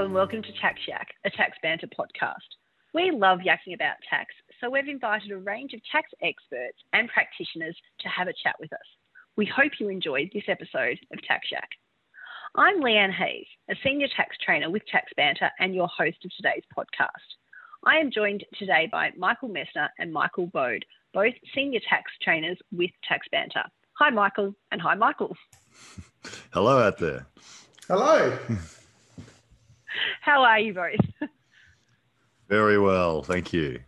Hello and welcome to Tax Yak, a tax banter podcast. We love yakking about tax, so we've invited a range of tax experts and practitioners to have a chat with us. We hope you enjoyed this episode of Tax Yak. I'm Lee-Ann Hayes, a senior tax trainer with Tax Banter and your host of today's podcast. I am joined today by Michael Messner and Michael Bode, both senior tax trainers with Tax Banter. Hi, Michael, and hi, Michael. Hello out there. Hello. How are you both? Very well, thank you.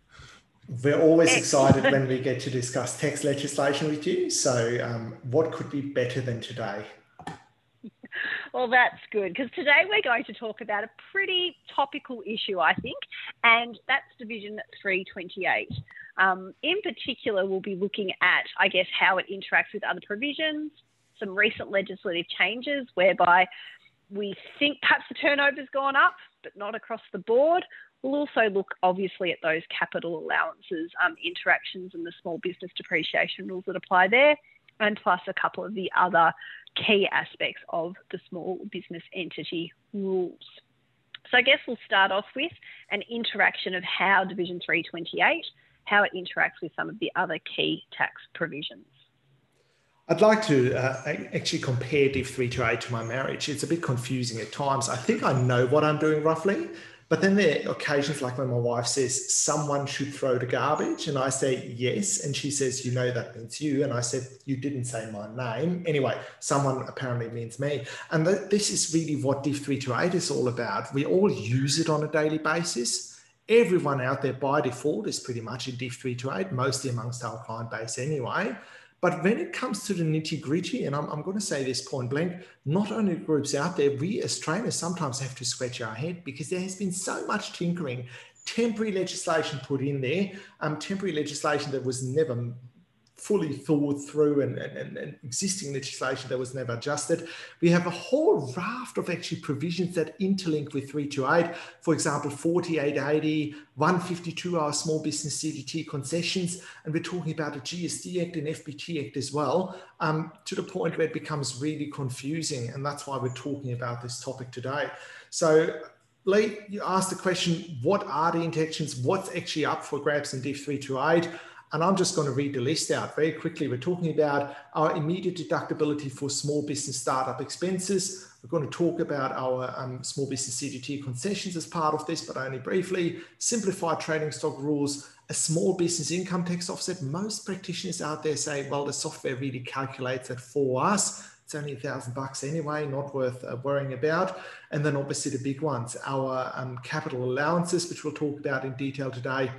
We're always excited when we get to discuss tax legislation with you. So, um, what could be better than today? Well, that's good because today we're going to talk about a pretty topical issue, I think, and that's Division 328. Um, in particular, we'll be looking at, I guess, how it interacts with other provisions, some recent legislative changes whereby we think perhaps the turnover's gone up, but not across the board. We'll also look obviously at those capital allowances, um, interactions, and the small business depreciation rules that apply there, and plus a couple of the other key aspects of the small business entity rules. So I guess we'll start off with an interaction of how Division 328, how it interacts with some of the other key tax provisions. I'd like to uh, actually compare Div 328 to my marriage. It's a bit confusing at times. I think I know what I'm doing roughly, but then there are occasions like when my wife says someone should throw the garbage, and I say yes, and she says, You know, that means you. And I said, You didn't say my name. Anyway, someone apparently means me. And th- this is really what Div 328 is all about. We all use it on a daily basis. Everyone out there by default is pretty much in Div 328, mostly amongst our client base anyway. But when it comes to the nitty gritty, and I'm, I'm, going to say this point blank, not only groups out there, we as trainers sometimes have to scratch our head because there has been so much tinkering, temporary legislation put in there, um, temporary legislation that was never fully thought through and, and, and, existing legislation that was never adjusted. We have a whole raft of actually provisions that interlink with 328. For example, 4880, 152 hour small business CGT concessions, and we're talking about a GST Act and FBT Act as well, um, to the point where it becomes really confusing. And that's why we're talking about this topic today. So Lee, you asked the question, what are the intentions? What's actually up for grabs in Div 328? And I'm just going to read the list out very quickly. We're talking about our immediate deductibility for small business startup expenses. We're going to talk about our um, small business CGT concessions as part of this, but only briefly. Simplified trading stock rules, a small business income tax offset. Most practitioners out there say, well, the software really calculates it for us. It's only a thousand bucks anyway, not worth uh, worrying about. And then obviously the big ones, our um, capital allowances, which we'll talk about in detail today,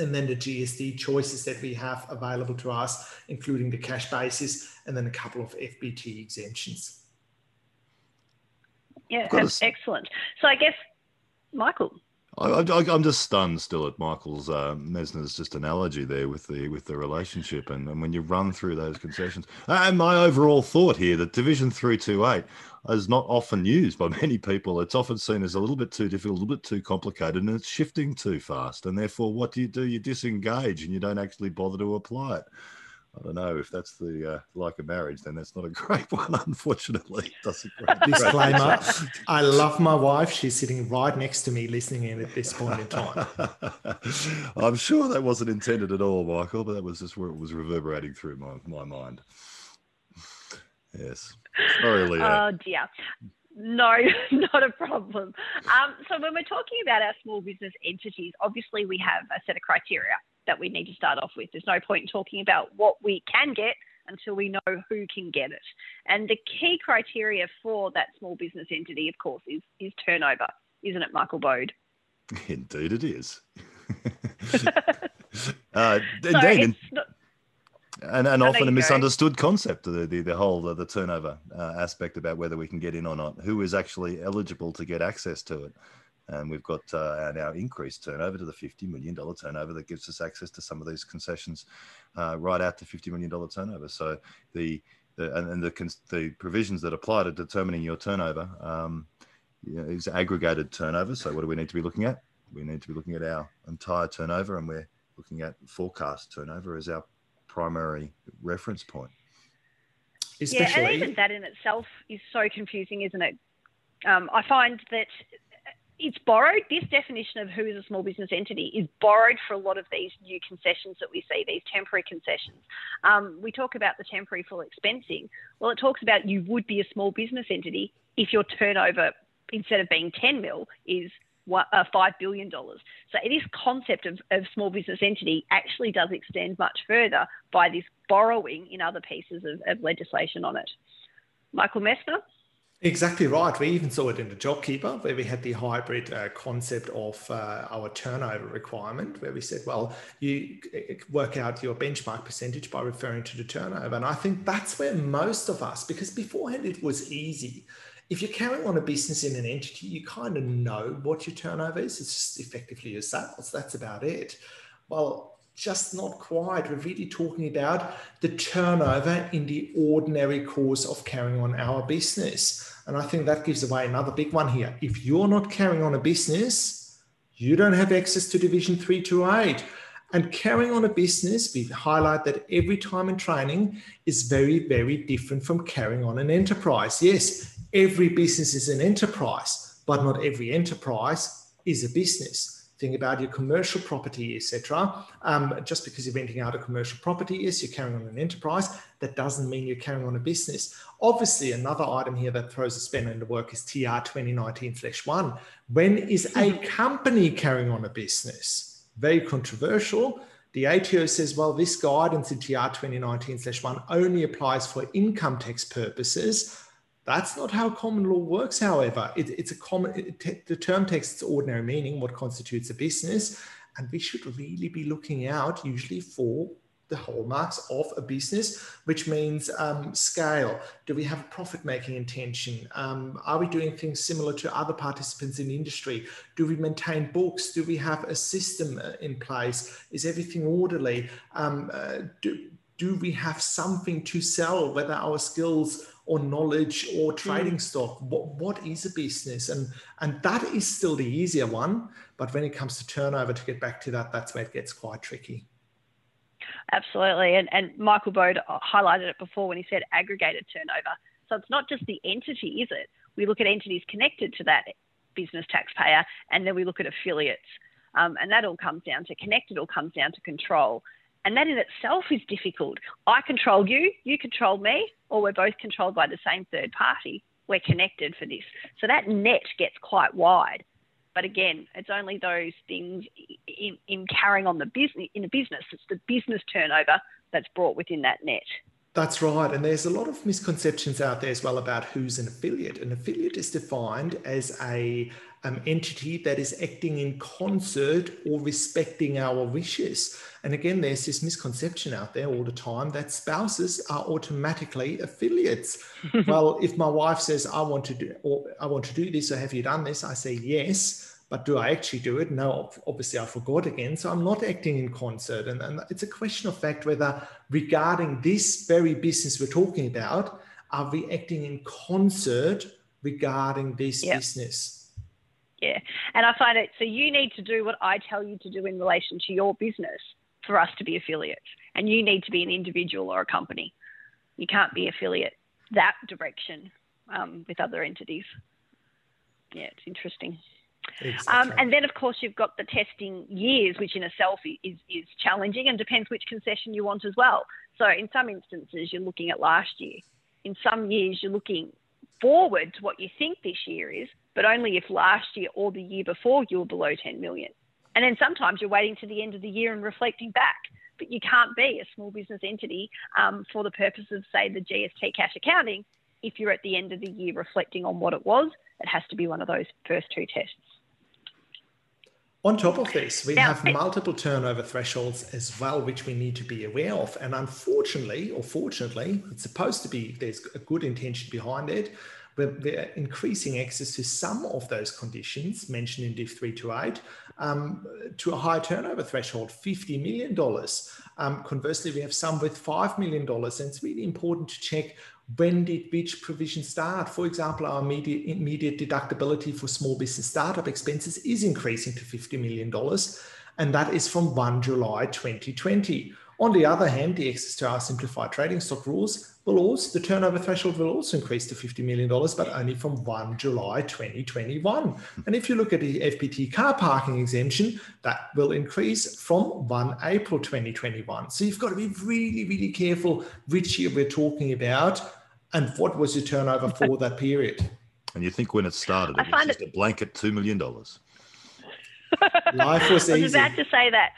and then the GST choices that we have available to us, including the cash basis and then a couple of FBT exemptions. Yeah, excellent. So I guess, Michael. I, am just stunned still at Michael's uh, Messner's just analogy there with the with the relationship and, and when you run through those concessions. And my overall thought here that Division three two eight is not often used by many people. It's often seen as a little bit too difficult, a little bit too complicated, and it's shifting too fast. And therefore, what do you do? You disengage and you don't actually bother to apply it. I don't know if that's the uh, like a marriage, then that's not a great one, unfortunately. Great disclaimer. I love my wife. She's sitting right next to me, listening in at this point in time. I'm sure that wasn't intended at all, Michael, but that was just where it was reverberating through my, my mind. Yes. Sorry, Leah. Oh dear. No, not a problem. Um, so when we're talking about our small business entities, obviously we have a set of criteria that we need to start off with. There's no point in talking about what we can get until we know who can get it. And the key criteria for that small business entity, of course, is is turnover, isn't it, Michael Bode? Indeed, it is. uh, so indeed, and, and often a misunderstood go. concept the, the, the whole the, the turnover uh, aspect about whether we can get in or not. Who is actually eligible to get access to it? And we've got uh, now increased turnover to the $50 million turnover that gives us access to some of these concessions uh, right out to $50 million turnover. So the, the and, and the, the provisions that apply to determining your turnover um, you know, is aggregated turnover. So what do we need to be looking at? We need to be looking at our entire turnover and we're looking at forecast turnover as our primary reference point. Especially... Yeah, and even that in itself is so confusing, isn't it? Um, I find that it's borrowed. This definition of who is a small business entity is borrowed for a lot of these new concessions that we see, these temporary concessions. Um, we talk about the temporary full expensing. Well, it talks about you would be a small business entity if your turnover, instead of being 10 mil, is $5 billion. So this concept of, of small business entity actually does extend much further by this borrowing in other pieces of, of legislation on it. Michael Messner? Exactly right. We even saw it in the JobKeeper, where we had the hybrid uh, concept of uh, our turnover requirement, where we said, well, you uh, work out your benchmark percentage by referring to the turnover. And I think that's where most of us, because beforehand it was easy. If you're carrying on a business in an entity, you kind of know what your turnover is. It's just effectively your sales. That's about it. Well, just not quite. We're really talking about the turnover in the ordinary course of carrying on our business. And I think that gives away another big one here. If you're not carrying on a business, you don't have access to Division 328. And carrying on a business, we highlight that every time in training is very, very different from carrying on an enterprise. Yes, every business is an enterprise, but not every enterprise is a business think about your commercial property, etc. Um, just because you're renting out a commercial property, yes, you're carrying on an enterprise. That doesn't mean you're carrying on a business. Obviously, another item here that throws a spanner into work is TR 2019/1. When is a company carrying on a business? Very controversial. The ATO says, well, this guidance in TR 2019/1 only applies for income tax purposes. That's not how common law works, however. It, it's a common, it, the term takes its ordinary meaning, what constitutes a business. And we should really be looking out usually for the hallmarks of a business, which means um, scale. Do we have a profit making intention? Um, are we doing things similar to other participants in industry? Do we maintain books? Do we have a system uh, in place? Is everything orderly? Um, uh, do, do we have something to sell, whether our skills or knowledge or trading mm. stock what, what is a business? And and that is still the easier one but when it comes to turnover to get back to that that's where it gets quite tricky. Absolutely. And, and michael bode highlighted it before when he said aggregated turnover. So it's not just the entity is it? We look at entities connected to that business taxpayer and then we look at affiliates. Um, and that all comes down to connected all comes down to control and that in itself is difficult. I control you, you control me, or we're both controlled by the same third party. We're connected for this. So that net gets quite wide. But again, it's only those things in, in carrying on the business in a business. It's the business turnover that's brought within that net. That's right. And there's a lot of misconceptions out there as well about who's an affiliate. An affiliate is defined as a um, entity that is acting in concert or respecting our wishes. And again, there's this misconception out there all the time that spouses are automatically affiliates. well, if my wife says, I want to do or I want to do this, or have you done this? I say yes. But do I actually do it? No, obviously I forgot again. So I'm not acting in concert. And, and it's a question of fact whether regarding this very business we're talking about, are we acting in concert regarding this yep. business? And I find it so you need to do what I tell you to do in relation to your business for us to be affiliates. And you need to be an individual or a company. You can't be affiliate that direction um, with other entities. Yeah, it's interesting. Exactly. Um, and then, of course, you've got the testing years, which in itself is, is challenging and depends which concession you want as well. So, in some instances, you're looking at last year. In some years, you're looking forward to what you think this year is, but only if last year or the year before you were below 10 million. And then sometimes you're waiting to the end of the year and reflecting back. But you can't be a small business entity um, for the purpose of, say, the GST cash accounting if you're at the end of the year reflecting on what it was. It has to be one of those first two tests. On top of this, we now, have multiple turnover thresholds as well, which we need to be aware of. And unfortunately, or fortunately, it's supposed to be, there's a good intention behind it. We're, we're increasing access to some of those conditions mentioned in Div 328 um, to a high turnover threshold, $50 million. Um, conversely, we have some with $5 million. And it's really important to check when did which provision start? For example, our immediate, immediate deductibility for small business startup expenses is increasing to $50 million, and that is from 1 July 2020. On the other hand, the access to our simplified trading stock rules will also, the turnover threshold will also increase to $50 million, but only from 1 July 2021. And if you look at the FBT car parking exemption, that will increase from 1 April 2021. So you've got to be really, really careful which year we're talking about and what was your turnover for that period. And you think when it started, it was just it... a blanket $2 million. Life was easy. I was about to say that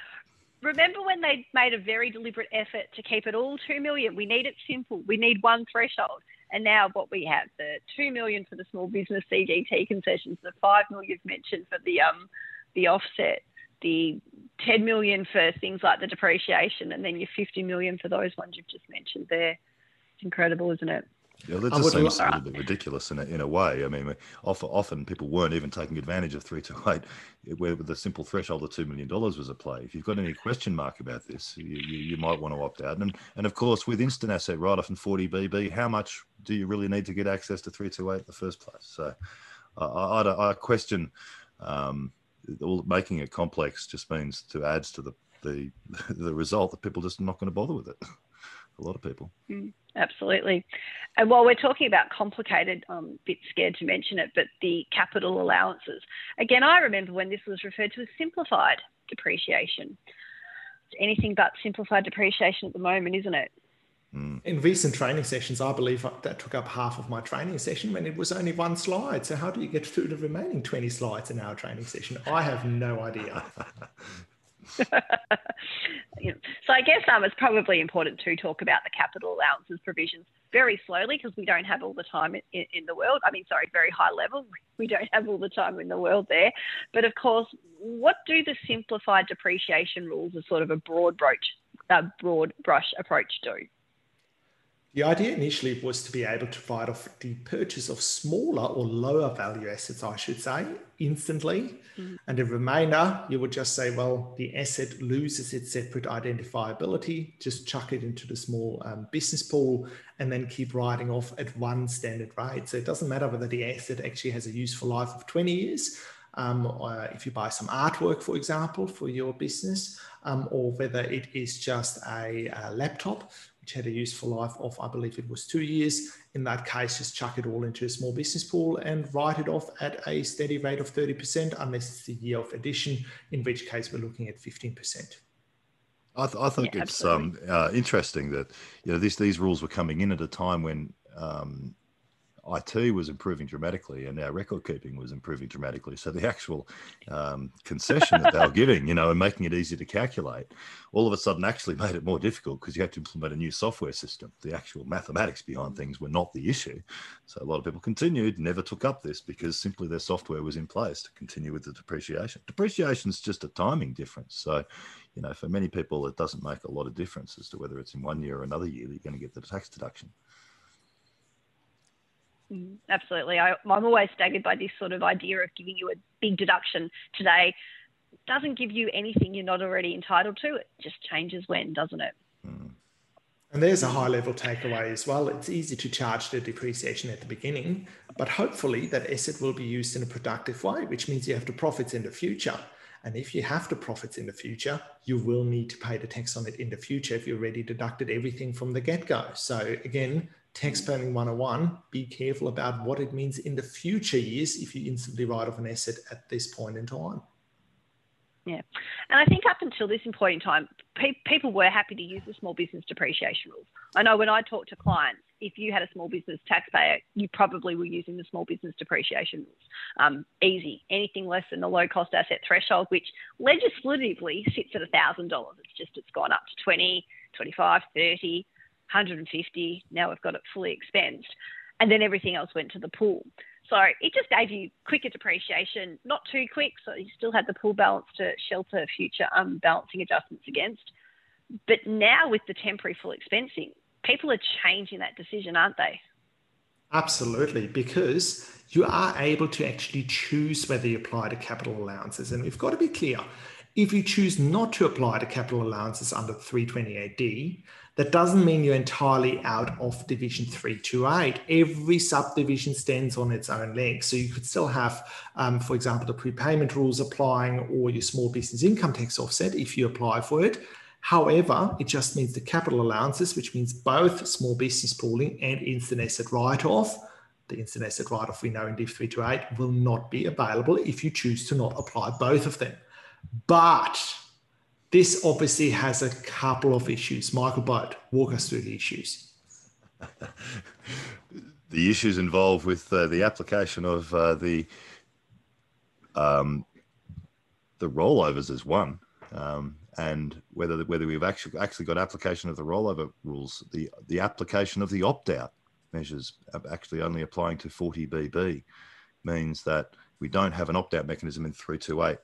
remember when they made a very deliberate effort to keep it all two million? We need it simple. We need one threshold. And now what we have the two million for the small business CGT concessions, the five million you've mentioned for the um the offset, the 10 million for things like the depreciation, and then your 50 million for those ones you've just mentioned there. It's incredible, isn't it? Yeah, that just seems a little bit ridiculous in a, in a way. I mean, often, often people weren't even taking advantage of 328, where the simple threshold of $2 million was at play. If you've got any question mark about this, you, you, you might want to opt out. And, and of course, with instant asset write off and 40BB, how much do you really need to get access to 328 in the first place? So I, I, I question um, making it complex just means to adds to the, the, the result that people just not going to bother with it. A lot of people. Mm, absolutely. And while we're talking about complicated, I'm a bit scared to mention it, but the capital allowances. Again, I remember when this was referred to as simplified depreciation. It's anything but simplified depreciation at the moment, isn't it? Mm. In recent training sessions, I believe that took up half of my training session when it was only one slide. So, how do you get through the remaining 20 slides in our training session? I have no idea. you know, so I guess um, it's probably important to talk about the capital allowances provisions very slowly because we don't have all the time in, in, the world. I mean, sorry, very high level. We don't have all the time in the world there. But of course, what do the simplified depreciation rules as sort of a broad brush, uh, broad brush approach do? The idea initially was to be able to write off the purchase of smaller or lower value assets, I should say, instantly. Mm-hmm. And the remainder, you would just say, well, the asset loses its separate identifiability, just chuck it into the small um, business pool and then keep writing off at one standard rate. So it doesn't matter whether the asset actually has a useful life of 20 years. Um, if you buy some artwork, for example, for your business, um, or whether it is just a, a laptop which had a useful life of, I believe it was two years. In that case, just chuck it all into a small business pool and write it off at a steady rate of 30%, unless it's the year of addition, in which case we're looking at 15%. I, th- I think yeah, it's um, uh, interesting that you know these these rules were coming in at a time when um, IT was improving dramatically and our record keeping was improving dramatically. So the actual um, concession that they were giving, you know, and making it easy to calculate, all of a sudden actually made it more difficult because you had to implement a new software system. The actual mathematics behind things were not the issue. So a lot of people continued, never took up this because simply their software was in place to continue with the depreciation. Depreciation is just a timing difference. So, you know, for many people, it doesn't make a lot of difference as to whether it's in one year or another year that you're going to get the tax deduction. Mm, absolutely. I, am always staggered by this sort of idea of giving you a big deduction today. It doesn't give you anything you're not already entitled to. It just changes when, doesn't it? Mm. And there's a high level takeaway as well. It's easy to charge the depreciation at the beginning, but hopefully that asset will be used in a productive way, which means you have the profits in the future. And if you have the profits in the future, you will need to pay the tax on it in the future if you already deducted everything from the get go. So, again, tax planning 101 be careful about what it means in the future years if you instantly write off an asset at this point in time. Yeah. And i think up until this point in time pe- people were happy to use the small business depreciation rules. I know when i talk to clients if you had a small business taxpayer you probably were using the small business depreciation rules. Um, easy. Anything less than the low cost asset threshold which legislatively sits at $1000 it's just it's gone up to 20 25 30 150. Now we've got it fully expensed. And then everything else went to the pool. So it just gave you quicker depreciation, not too quick. So you still had the pool balance to shelter future um, adjustments against. But now with the temporary full expensing, people are changing that decision, aren't they? Absolutely, because you are able to actually choose whether you apply to capital allowances. And we've got to be clear if you choose not to apply to capital allowances under 328D, that doesn't mean you're entirely out of Division 328. Every subdivision stands on its own legs. So you could still have, um, for example, the prepayment rules applying or your small business income tax offset if you apply for it. However, it just means the capital allowances, which means both small business pooling and instant asset write off, the instant asset write off we know in Div 328 will not be available if you choose to not apply both of them. But this obviously has a couple of issues. Michael Bode, walk us through the issues. the issues involved with uh, the application of uh, the um, the rollovers is one, um, and whether whether we've actually actually got application of the rollover rules, the the application of the opt out measures actually only applying to 40 BB means that we don't have an opt out mechanism in 328,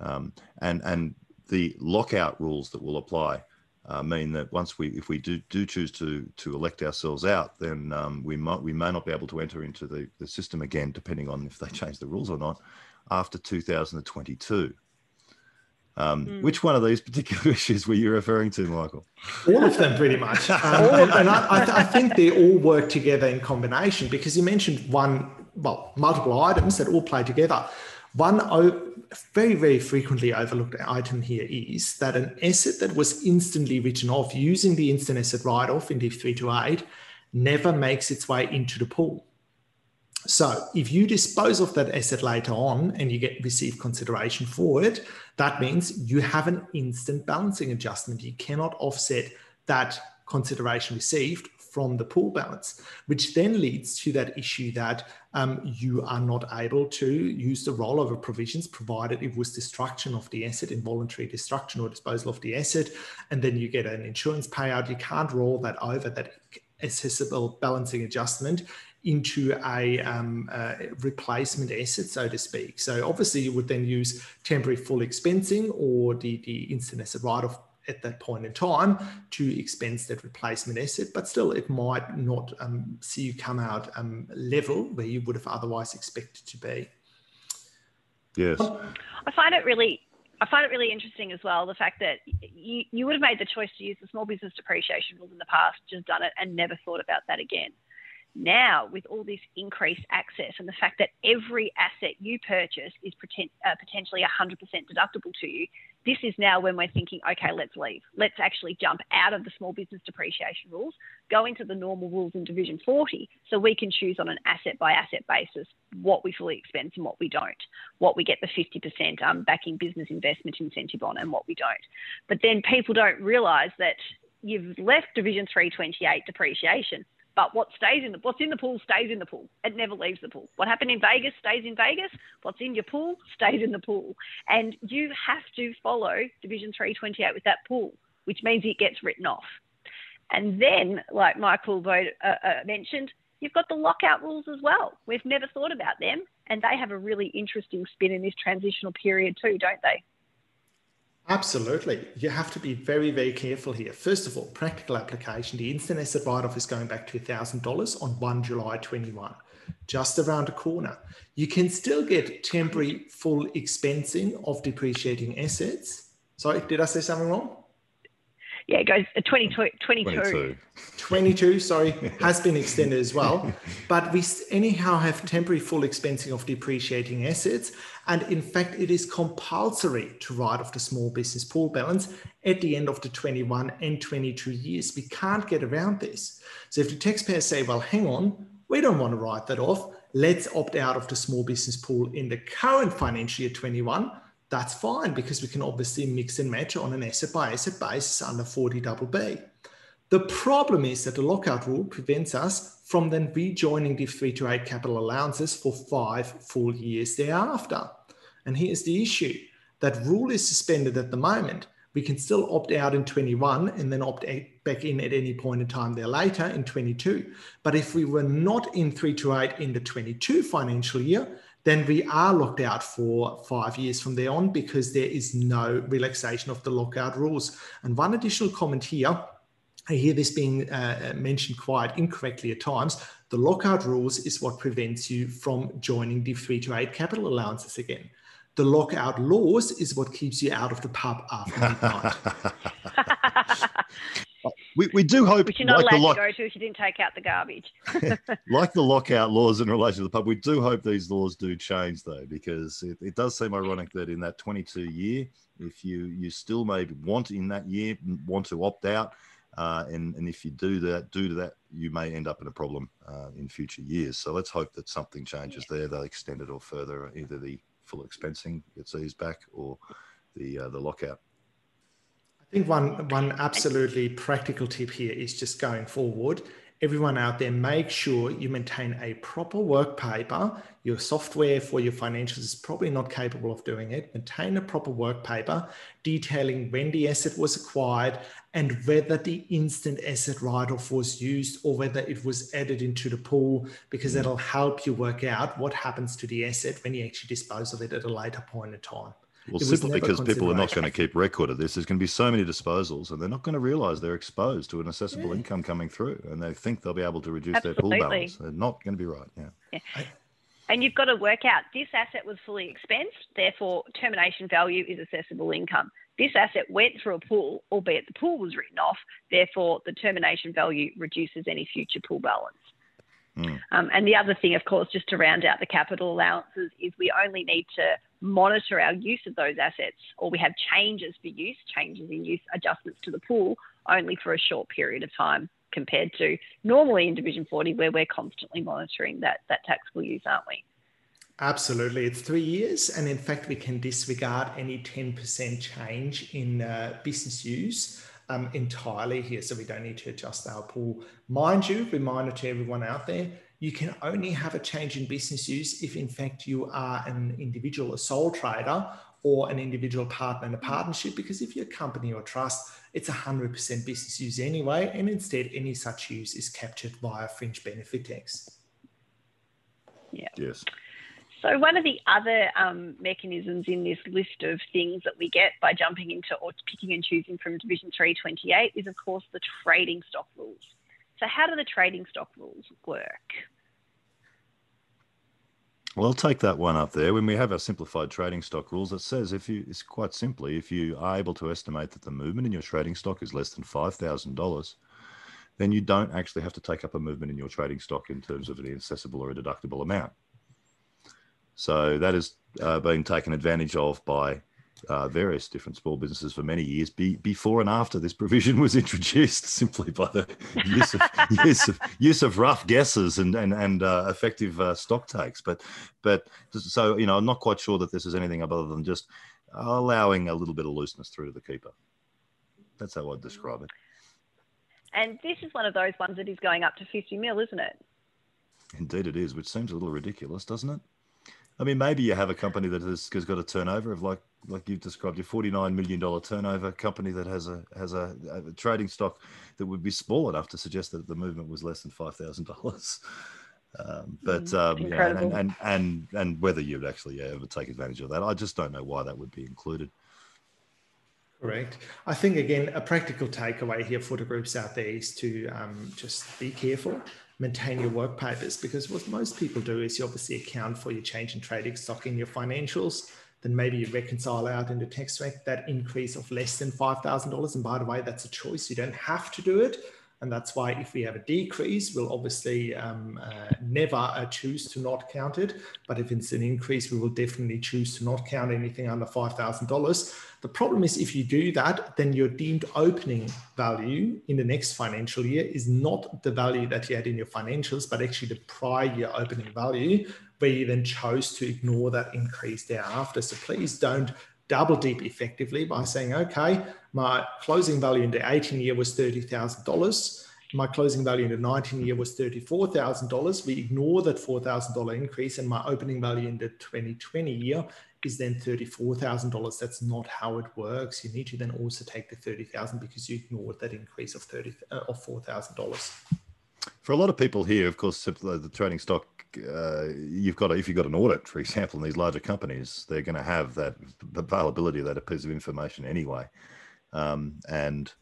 um, and and the lockout rules that will apply uh, mean that once we, if we do, do choose to to elect ourselves out, then um, we might we may not be able to enter into the, the system again, depending on if they change the rules or not, after 2022. Um, mm. Which one of these particular issues were you referring to, Michael? All of them, pretty much. Um, and, and I, I, th- I, think they all work together in combination because you mentioned one, well, multiple items that all play together. One very, very frequently overlooked item here is that an asset that was instantly written off using the instant asset write-off in Div 328 never makes its way into the pool. So if you dispose of that asset later on and you get receive consideration for it, that means you have an instant balancing adjustment. You cannot offset that consideration received from the pool balance, which then leads to that issue that um, you are not able to use the rollover provisions provided it was destruction of the asset, involuntary destruction or disposal of the asset, and then you get an insurance payout. You can't roll that over, that assessable balancing adjustment into a, um, replacement asset, so to speak. So obviously you would then use temporary full expensing or the, the instant asset write-off at that point in time to expense that replacement asset, but still it might not um, see you come out um, level where you would have otherwise expected to be. Yes. I find it really I find it really interesting as well the fact that you, you would have made the choice to use the small business depreciation rules in the past, just done it and never thought about that again. Now, with all this increased access and the fact that every asset you purchase is poten- uh, potentially 100% deductible to you, this is now when we're thinking, okay, let's leave. Let's actually jump out of the small business depreciation rules, go into the normal rules in Division 40, so we can choose on an asset by asset basis what we fully expense and what we don't, what we get the 50% um, backing business investment incentive on and what we don't. But then people don't realise that you've left Division 328 depreciation but what stays in the what's in the pool stays in the pool. It never leaves the pool. What happened in Vegas stays in Vegas. What's in your pool stays in the pool. And you have to follow Division 328 with that pool, which means it gets written off. And then, like Michael uh, uh, mentioned, you've got the lockout rules as well. We've never thought about them, and they have a really interesting spin in this transitional period too, don't they? Absolutely. You have to be very, very careful here. First of all, practical application. The instant asset write off is going back to $1,000 on 1 July 21, just around the corner. You can still get temporary full expensing of depreciating assets. Sorry, did I say something wrong? yeah, it goes uh, 22, 22. 22. 22, sorry, has been extended as well. But we anyhow have temporary full expensing of depreciating assets. And in fact, it is compulsory to write off the small business pool balance at the end of the 21 and 22 years. We can't get around this. So if the taxpayers say, well, hang on, we don't want to write that off, let's opt out of the small business pool in the current financial year 21 that's fine because we can obviously mix and match on an asset by asset basis under 40 double B. The problem is that the lockout rule prevents us from then rejoining the 3 to 8 capital allowances for five full years thereafter. And here's the issue that rule is suspended at the moment. We can still opt out in 21 and then opt back in at any point in time there later in 22. But if we were not in 328 in the 22 financial year, then we are locked out for five years from there on because there is no relaxation of the lockout rules. And one additional comment here I hear this being uh, mentioned quite incorrectly at times. The lockout rules is what prevents you from joining the 3 to 8 capital allowances again. The lockout laws is what keeps you out of the pub after midnight. we, we do hope. Which you're not like allowed lock- to go to if you didn't take out the garbage. like the lockout laws in relation to the pub, we do hope these laws do change though, because it, it does seem ironic that in that 22 year, if you you still maybe want in that year want to opt out, uh, and and if you do that, do to that, you may end up in a problem uh, in future years. So let's hope that something changes yeah. there. They'll extend it or further, either the full expensing gets eased back or the uh, the lockout. I think one one absolutely practical tip here is just going forward. Everyone out there, make sure you maintain a proper work paper. Your software for your financials is probably not capable of doing it. Maintain a proper work paper detailing when the asset was acquired and whether the instant asset write-off was used or whether it was added into the pool, because mm. that'll help you work out what happens to the asset when you actually dispose of it at a later point in time. Well, simply because people are not going to keep record of this. There's going to be so many disposals, and they're not going to realise they're exposed to an assessable yeah. income coming through, and they think they'll be able to reduce Absolutely. their pool balance. They're not going to be right. Yeah. yeah. And you've got to work out this asset was fully expensed, therefore termination value is assessable income. This asset went through a pool, albeit the pool was written off, therefore the termination value reduces any future pool balance. Mm. Um, and the other thing, of course, just to round out the capital allowances, is we only need to monitor our use of those assets, or we have changes for use, changes in use, adjustments to the pool, only for a short period of time compared to normally in Division 40, where we're constantly monitoring that, that taxable use, aren't we? Absolutely. It's three years. And in fact, we can disregard any 10% change in uh, business use um, entirely here, so we don't need to adjust our pool. Mind you, reminder to everyone out there, you can only have a change in business use if in fact you are an individual, a sole trader, or an individual partner in a partnership, because if you're a company or trust, it's 100% business use anyway, and instead any such use is captured via fringe benefit tax. Yeah. Yes. So, one of the other um, mechanisms in this list of things that we get by jumping into or picking and choosing from Division 328 is, of course, the trading stock rules. So, how do the trading stock rules work? Well, I'll take that one up there. When we have our simplified trading stock rules, it says if you, it's quite simply, if you are able to estimate that the movement in your trading stock is less than $5,000, then you don't actually have to take up a movement in your trading stock in terms of an assessable or a deductible amount. So that has uh, been taken advantage of by uh, various different small businesses for many years be, before and after this provision was introduced simply by the use of, use of, use of rough guesses and, and, and uh, effective uh, stock takes. But, but so, you know, I'm not quite sure that this is anything other than just allowing a little bit of looseness through to the keeper. That's how I'd describe it. And this is one of those ones that is going up to 50 mil, isn't it? Indeed, it is, which seems a little ridiculous, doesn't it? I mean, maybe you have a company that has, has got a turnover of like like you've described, your forty nine million dollar turnover company that has a has a, a, trading stock that would be small enough to suggest that the movement was less than five thousand dollars. Um, but mm, um, yeah, and, and, and and whether you'd actually yeah, ever take advantage of that, I just don't know why that would be included. Correct. I think again, a practical takeaway here for the groups out there is to um, just be careful maintain your work papers because what most people do is you obviously account for your change in trading stock in your financials. Then maybe you reconcile out in the tax rate that increase of less than $5,000. And by the way, that's a choice. You don't have to do it. And that's why if we have a decrease, we'll obviously um, uh, never uh, choose to not count it. But if it's an increase, we will definitely choose to not count anything under $5,000. The problem is if you do that, then your deemed opening value in the next financial year is not the value that you had in your financials, but actually the prior year opening value, where you then chose to ignore that increase thereafter. So please don't double dip effectively by saying, okay, my closing value in the 18 year was $30,000. My closing value in the 19 year was $34,000. We ignore that $4,000 increase, and my opening value in the 2020 year is then $34,000. That's not how it works. You need to then also take the 30,000 because you ignored that increase of 30 uh, of $4,000. For a lot of people here, of course, the trading stock uh, you've got if you've got an audit, for example, in these larger companies, they're going to have that availability of that piece of information anyway. Um, and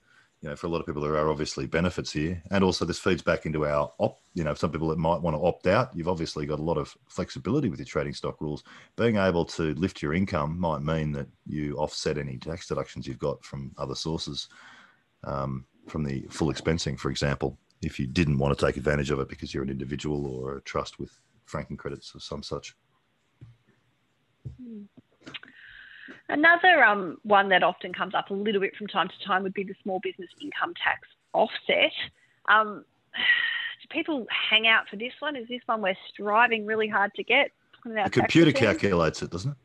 you know, for a lot of people, there are obviously benefits here, and also this feeds back into our op. You know, some people that might want to opt out, you've obviously got a lot of flexibility with your trading stock rules. Being able to lift your income might mean that you offset any tax deductions you've got from other sources. Um, from the full expensing, for example, if you didn't want to take advantage of it because you're an individual or a trust with franking credits or some such. Hmm. Another um, one that often comes up a little bit from time to time would be the small business income tax offset. Um, do people hang out for this one? Is this one we're striving really hard to get? The computer calculates it, doesn't it?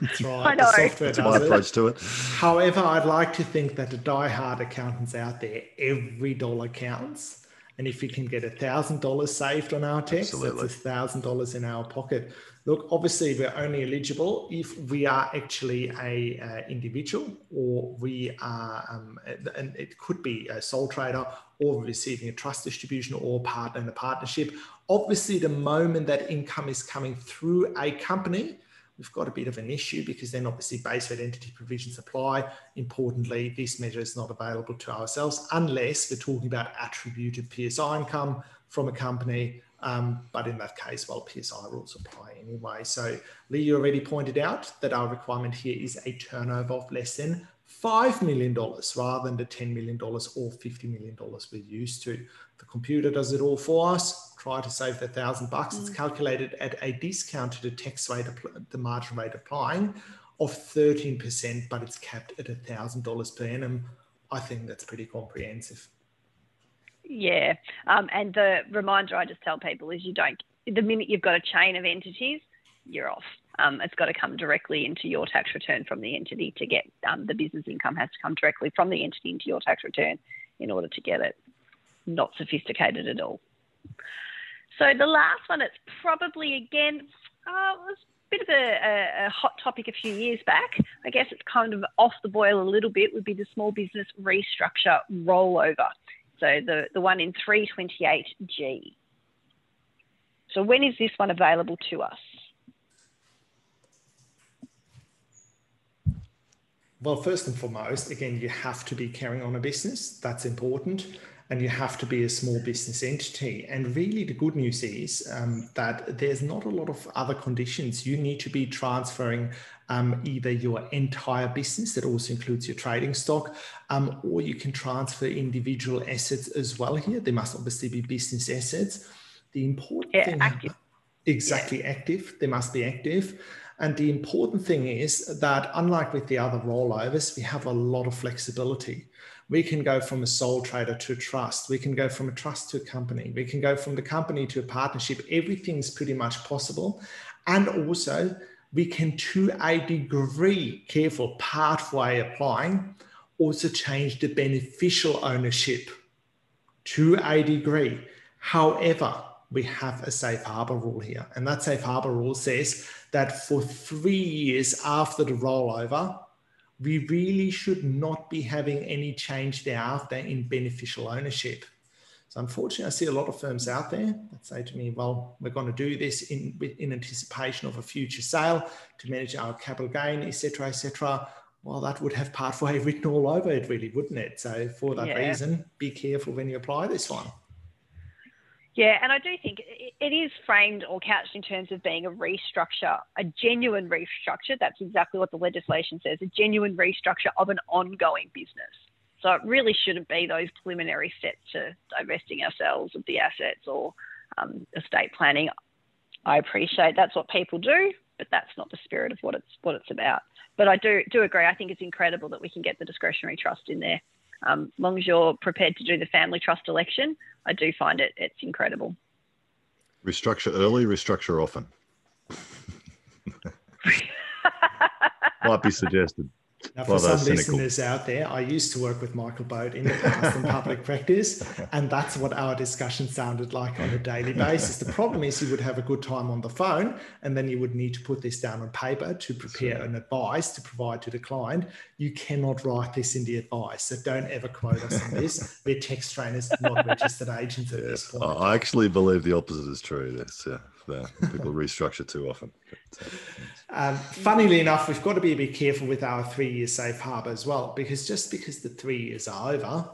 That's right. I know. The software That's my approach to it. However, I'd like to think that the die-hard accountants out there, every dollar counts. And if we can get a thousand dollars saved on our tax, Absolutely. that's a thousand dollars in our pocket. Look, obviously, we're only eligible if we are actually a uh, individual, or we are, um, and it could be a sole trader, or receiving a trust distribution, or partner in a partnership. Obviously, the moment that income is coming through a company, we've got a bit of an issue because then obviously base rate entity provisions apply. Importantly, this measure is not available to ourselves unless we're talking about attributed PSI income from a company. Um, but in that case, well, PSI rules apply anyway. So Lee, you already pointed out that our requirement here is a turnover of less than $5 million rather than the $10 million or $50 million we're used to. The computer does it all for us. Try to save the thousand bucks. It's mm. calculated at a discount to the tax rate, the margin rate applying of 13%, but it's capped at $1,000 per annum. I think that's pretty comprehensive. Yeah. Um, and the reminder I just tell people is you don't, the minute you've got a chain of entities, you're off. Um, it's got to come directly into your tax return from the entity to get um, the business income has to come directly from the entity into your tax return in order to get it. Not sophisticated at all. So the last one, it's probably again, uh, was a bit of a, a, a, hot topic a few years back. I guess it's kind of off the boil a little bit. Would be the small business restructure rollover. So the the one in 328G. So when is this one available to us? Well, first and foremost, again, you have to be carrying on a business. That's important. And you have to be a small business entity. And really, the good news is um, that there's not a lot of other conditions. You need to be transferring um, either your entire business, that also includes your trading stock, um, or you can transfer individual assets as well here. They must obviously be business assets. The important yeah, thing, active. exactly yeah. active, they must be active. And the important thing is that, unlike with the other rollovers, we have a lot of flexibility. We can go from a sole trader to a trust. We can go from a trust to a company. We can go from the company to a partnership. Everything's pretty much possible. And also, we can, to a degree, careful pathway applying, also change the beneficial ownership to a degree. However, we have a safe harbor rule here. And that safe harbor rule says that for three years after the rollover, we really should not be having any change thereafter in beneficial ownership. So unfortunately, I see a lot of firms out there that say to me, well, we're going to do this in, in anticipation of a future sale to manage our capital gain, etc., etc. Well, that would have pathway written all over it, really, wouldn't it? So for that yeah. reason, be careful when you apply this one. Yeah, and I do think it is framed or couched in terms of being a restructure, a genuine restructure. That's exactly what the legislation says a genuine restructure of an ongoing business. So it really shouldn't be those preliminary steps to divesting ourselves of the assets or um, estate planning. I appreciate that's what people do, but that's not the spirit of what it's what it's about. But I do do agree. I think it's incredible that we can get the discretionary trust in there um, as long as you're prepared to do the family trust election, I do find it it's incredible. Restructure early, restructure often. Might be suggested. Now, for some listeners out there, I used to work with Michael Bode in the past in public practice, and that's what our discussion sounded like on a daily basis. The problem is you would have a good time on the phone, and then you would need to put this down on paper to prepare an advice to provide to the client. You cannot write this in the advice, so don't ever quote us on this. We're tax trainers, not registered agents at this point. I actually believe the opposite is true. This, yeah people restructure too often. Um, funnily enough, we've got to be a bit careful with our three-year safe harbour as well, because just because the three years are over,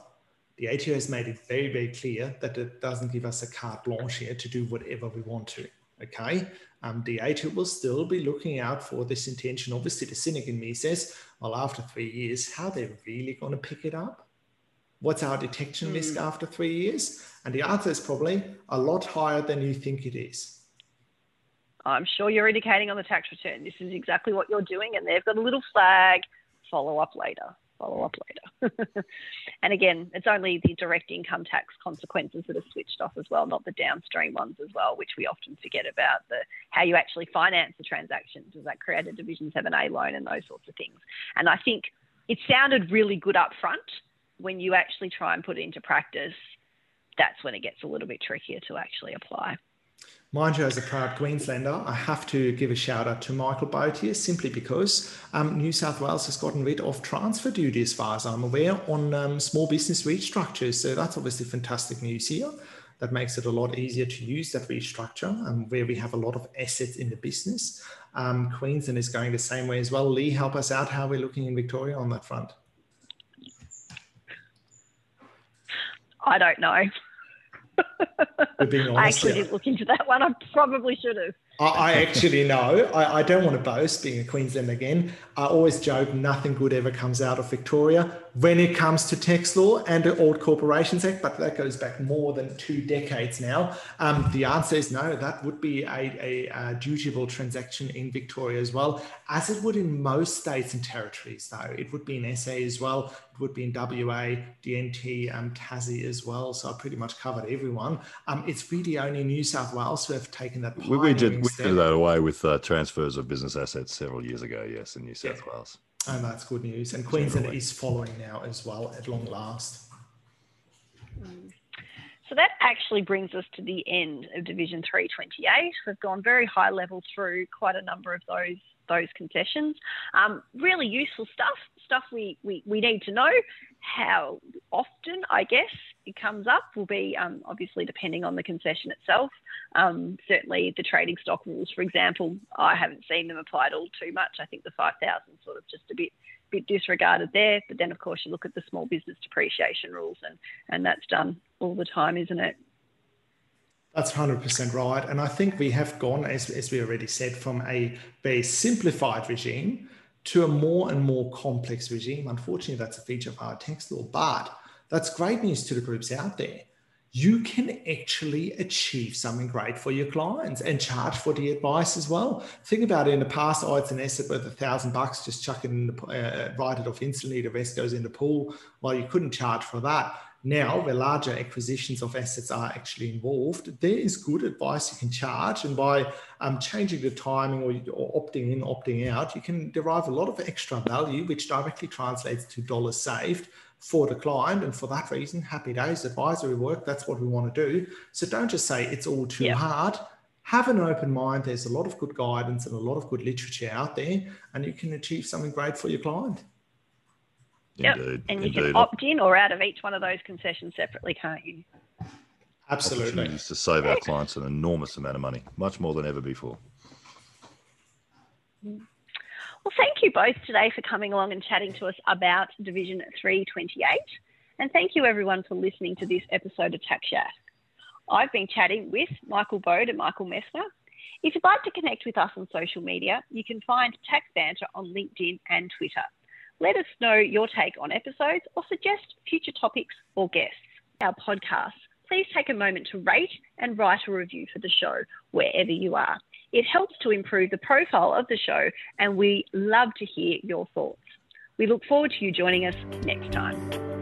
the ATO has made it very, very clear that it doesn't give us a carte blanche here to do whatever we want to. Okay, um, the ATO will still be looking out for this intention. Obviously, the cynic in me says, well, after three years, how are they really going to pick it up? What's our detection risk after three years? And the answer is probably a lot higher than you think it is. I'm sure you're indicating on the tax return this is exactly what you're doing, and they've got a little flag follow up later follow up later. and again, it's only the direct income tax consequences that are switched off as well, not the downstream ones as well, which we often forget about the how you actually finance the transaction. Does that create a Division 7A loan and those sorts of things? And I think it sounded really good up front. When you actually try and put it into practice, that's when it gets a little bit trickier to actually apply. Mind you, as a proud Queenslander, I have to give a shout out to Michael Bode simply because um, New South Wales has gotten rid of transfer duty, as far as I'm aware, on um, small business restructures. So that's obviously fantastic news here. That makes it a lot easier to use that restructure um, where we have a lot of assets in the business. Um, Queensland is going the same way as well. Lee, help us out how are we're looking in Victoria on that front. I don't know. I actually didn't look into that one. I probably should have. I, actually know. I, I, don't want to boast being a Queensland again. I always joke nothing good ever comes out of Victoria when it comes to tax law and the Old Corporations Act, but that goes back more than two decades now. Um, the answer is no, that would be a, a, a, dutiable transaction in Victoria as well, as it would in most states and territories, though. It would be in SA as well, it would be in WA, DNT, um, Tassie as well. So I pretty much covered everyone. Um, it's really only New South Wales who have taken that. We, we did, we did that away with uh, transfers of business assets several years ago, yes, in New South yeah. Wales. And that's good news. And Queensland is following now as well at long last. So that actually brings us to the end of Division 328. We've gone very high level through quite a number of those those concessions. Um, really useful stuff, stuff we, we, we need to know. How often, I guess, it comes up will be um, obviously depending on the concession itself. Um, certainly, the trading stock rules, for example, I haven't seen them applied all too much. I think the 5,000 sort of just a bit bit disregarded there. But then, of course, you look at the small business depreciation rules, and and that's done all the time, isn't it? That's 100% right. And I think we have gone, as, as we already said, from a very simplified regime to a more and more complex regime. Unfortunately, that's a feature of our tax law, but that's great news to the groups out there you can actually achieve something great for your clients and charge for the advice as well. Think about it in the past, oh, it's an asset worth a thousand bucks, just chuck it in the, uh, write it off instantly, the rest goes in the pool. Well, you couldn't charge for that. Now, where larger acquisitions of assets are actually involved, there is good advice you can charge. And by um, changing the timing or, or opting in, opting out, you can derive a lot of extra value, which directly translates to dollars saved for the client. And for that reason, happy days, advisory work, that's what we want to do. So don't just say it's all too hard. Have an open mind. There's a lot of good guidance and a lot of good literature out there, and you can achieve something great for your client. Yep. Indeed. And you Indeed. can opt in or out of each one of those concessions separately, can't you? Absolutely. Opportunities to save our clients an enormous amount of money, much more than ever before. Well, thank you both today for coming along and chatting to us about Division 328. And thank you everyone for listening to this episode of Tax Yak. I've been chatting with Michael Bode and Michael Messner. If you'd like to connect with us on social media, you can find Tax Banter on LinkedIn and Twitter. Let us know your take on episodes or suggest future topics or guests. Our podcast, please take a moment to rate and write a review for the show wherever you are. It helps to improve the profile of the show, and we love to hear your thoughts. We look forward to you joining us next time.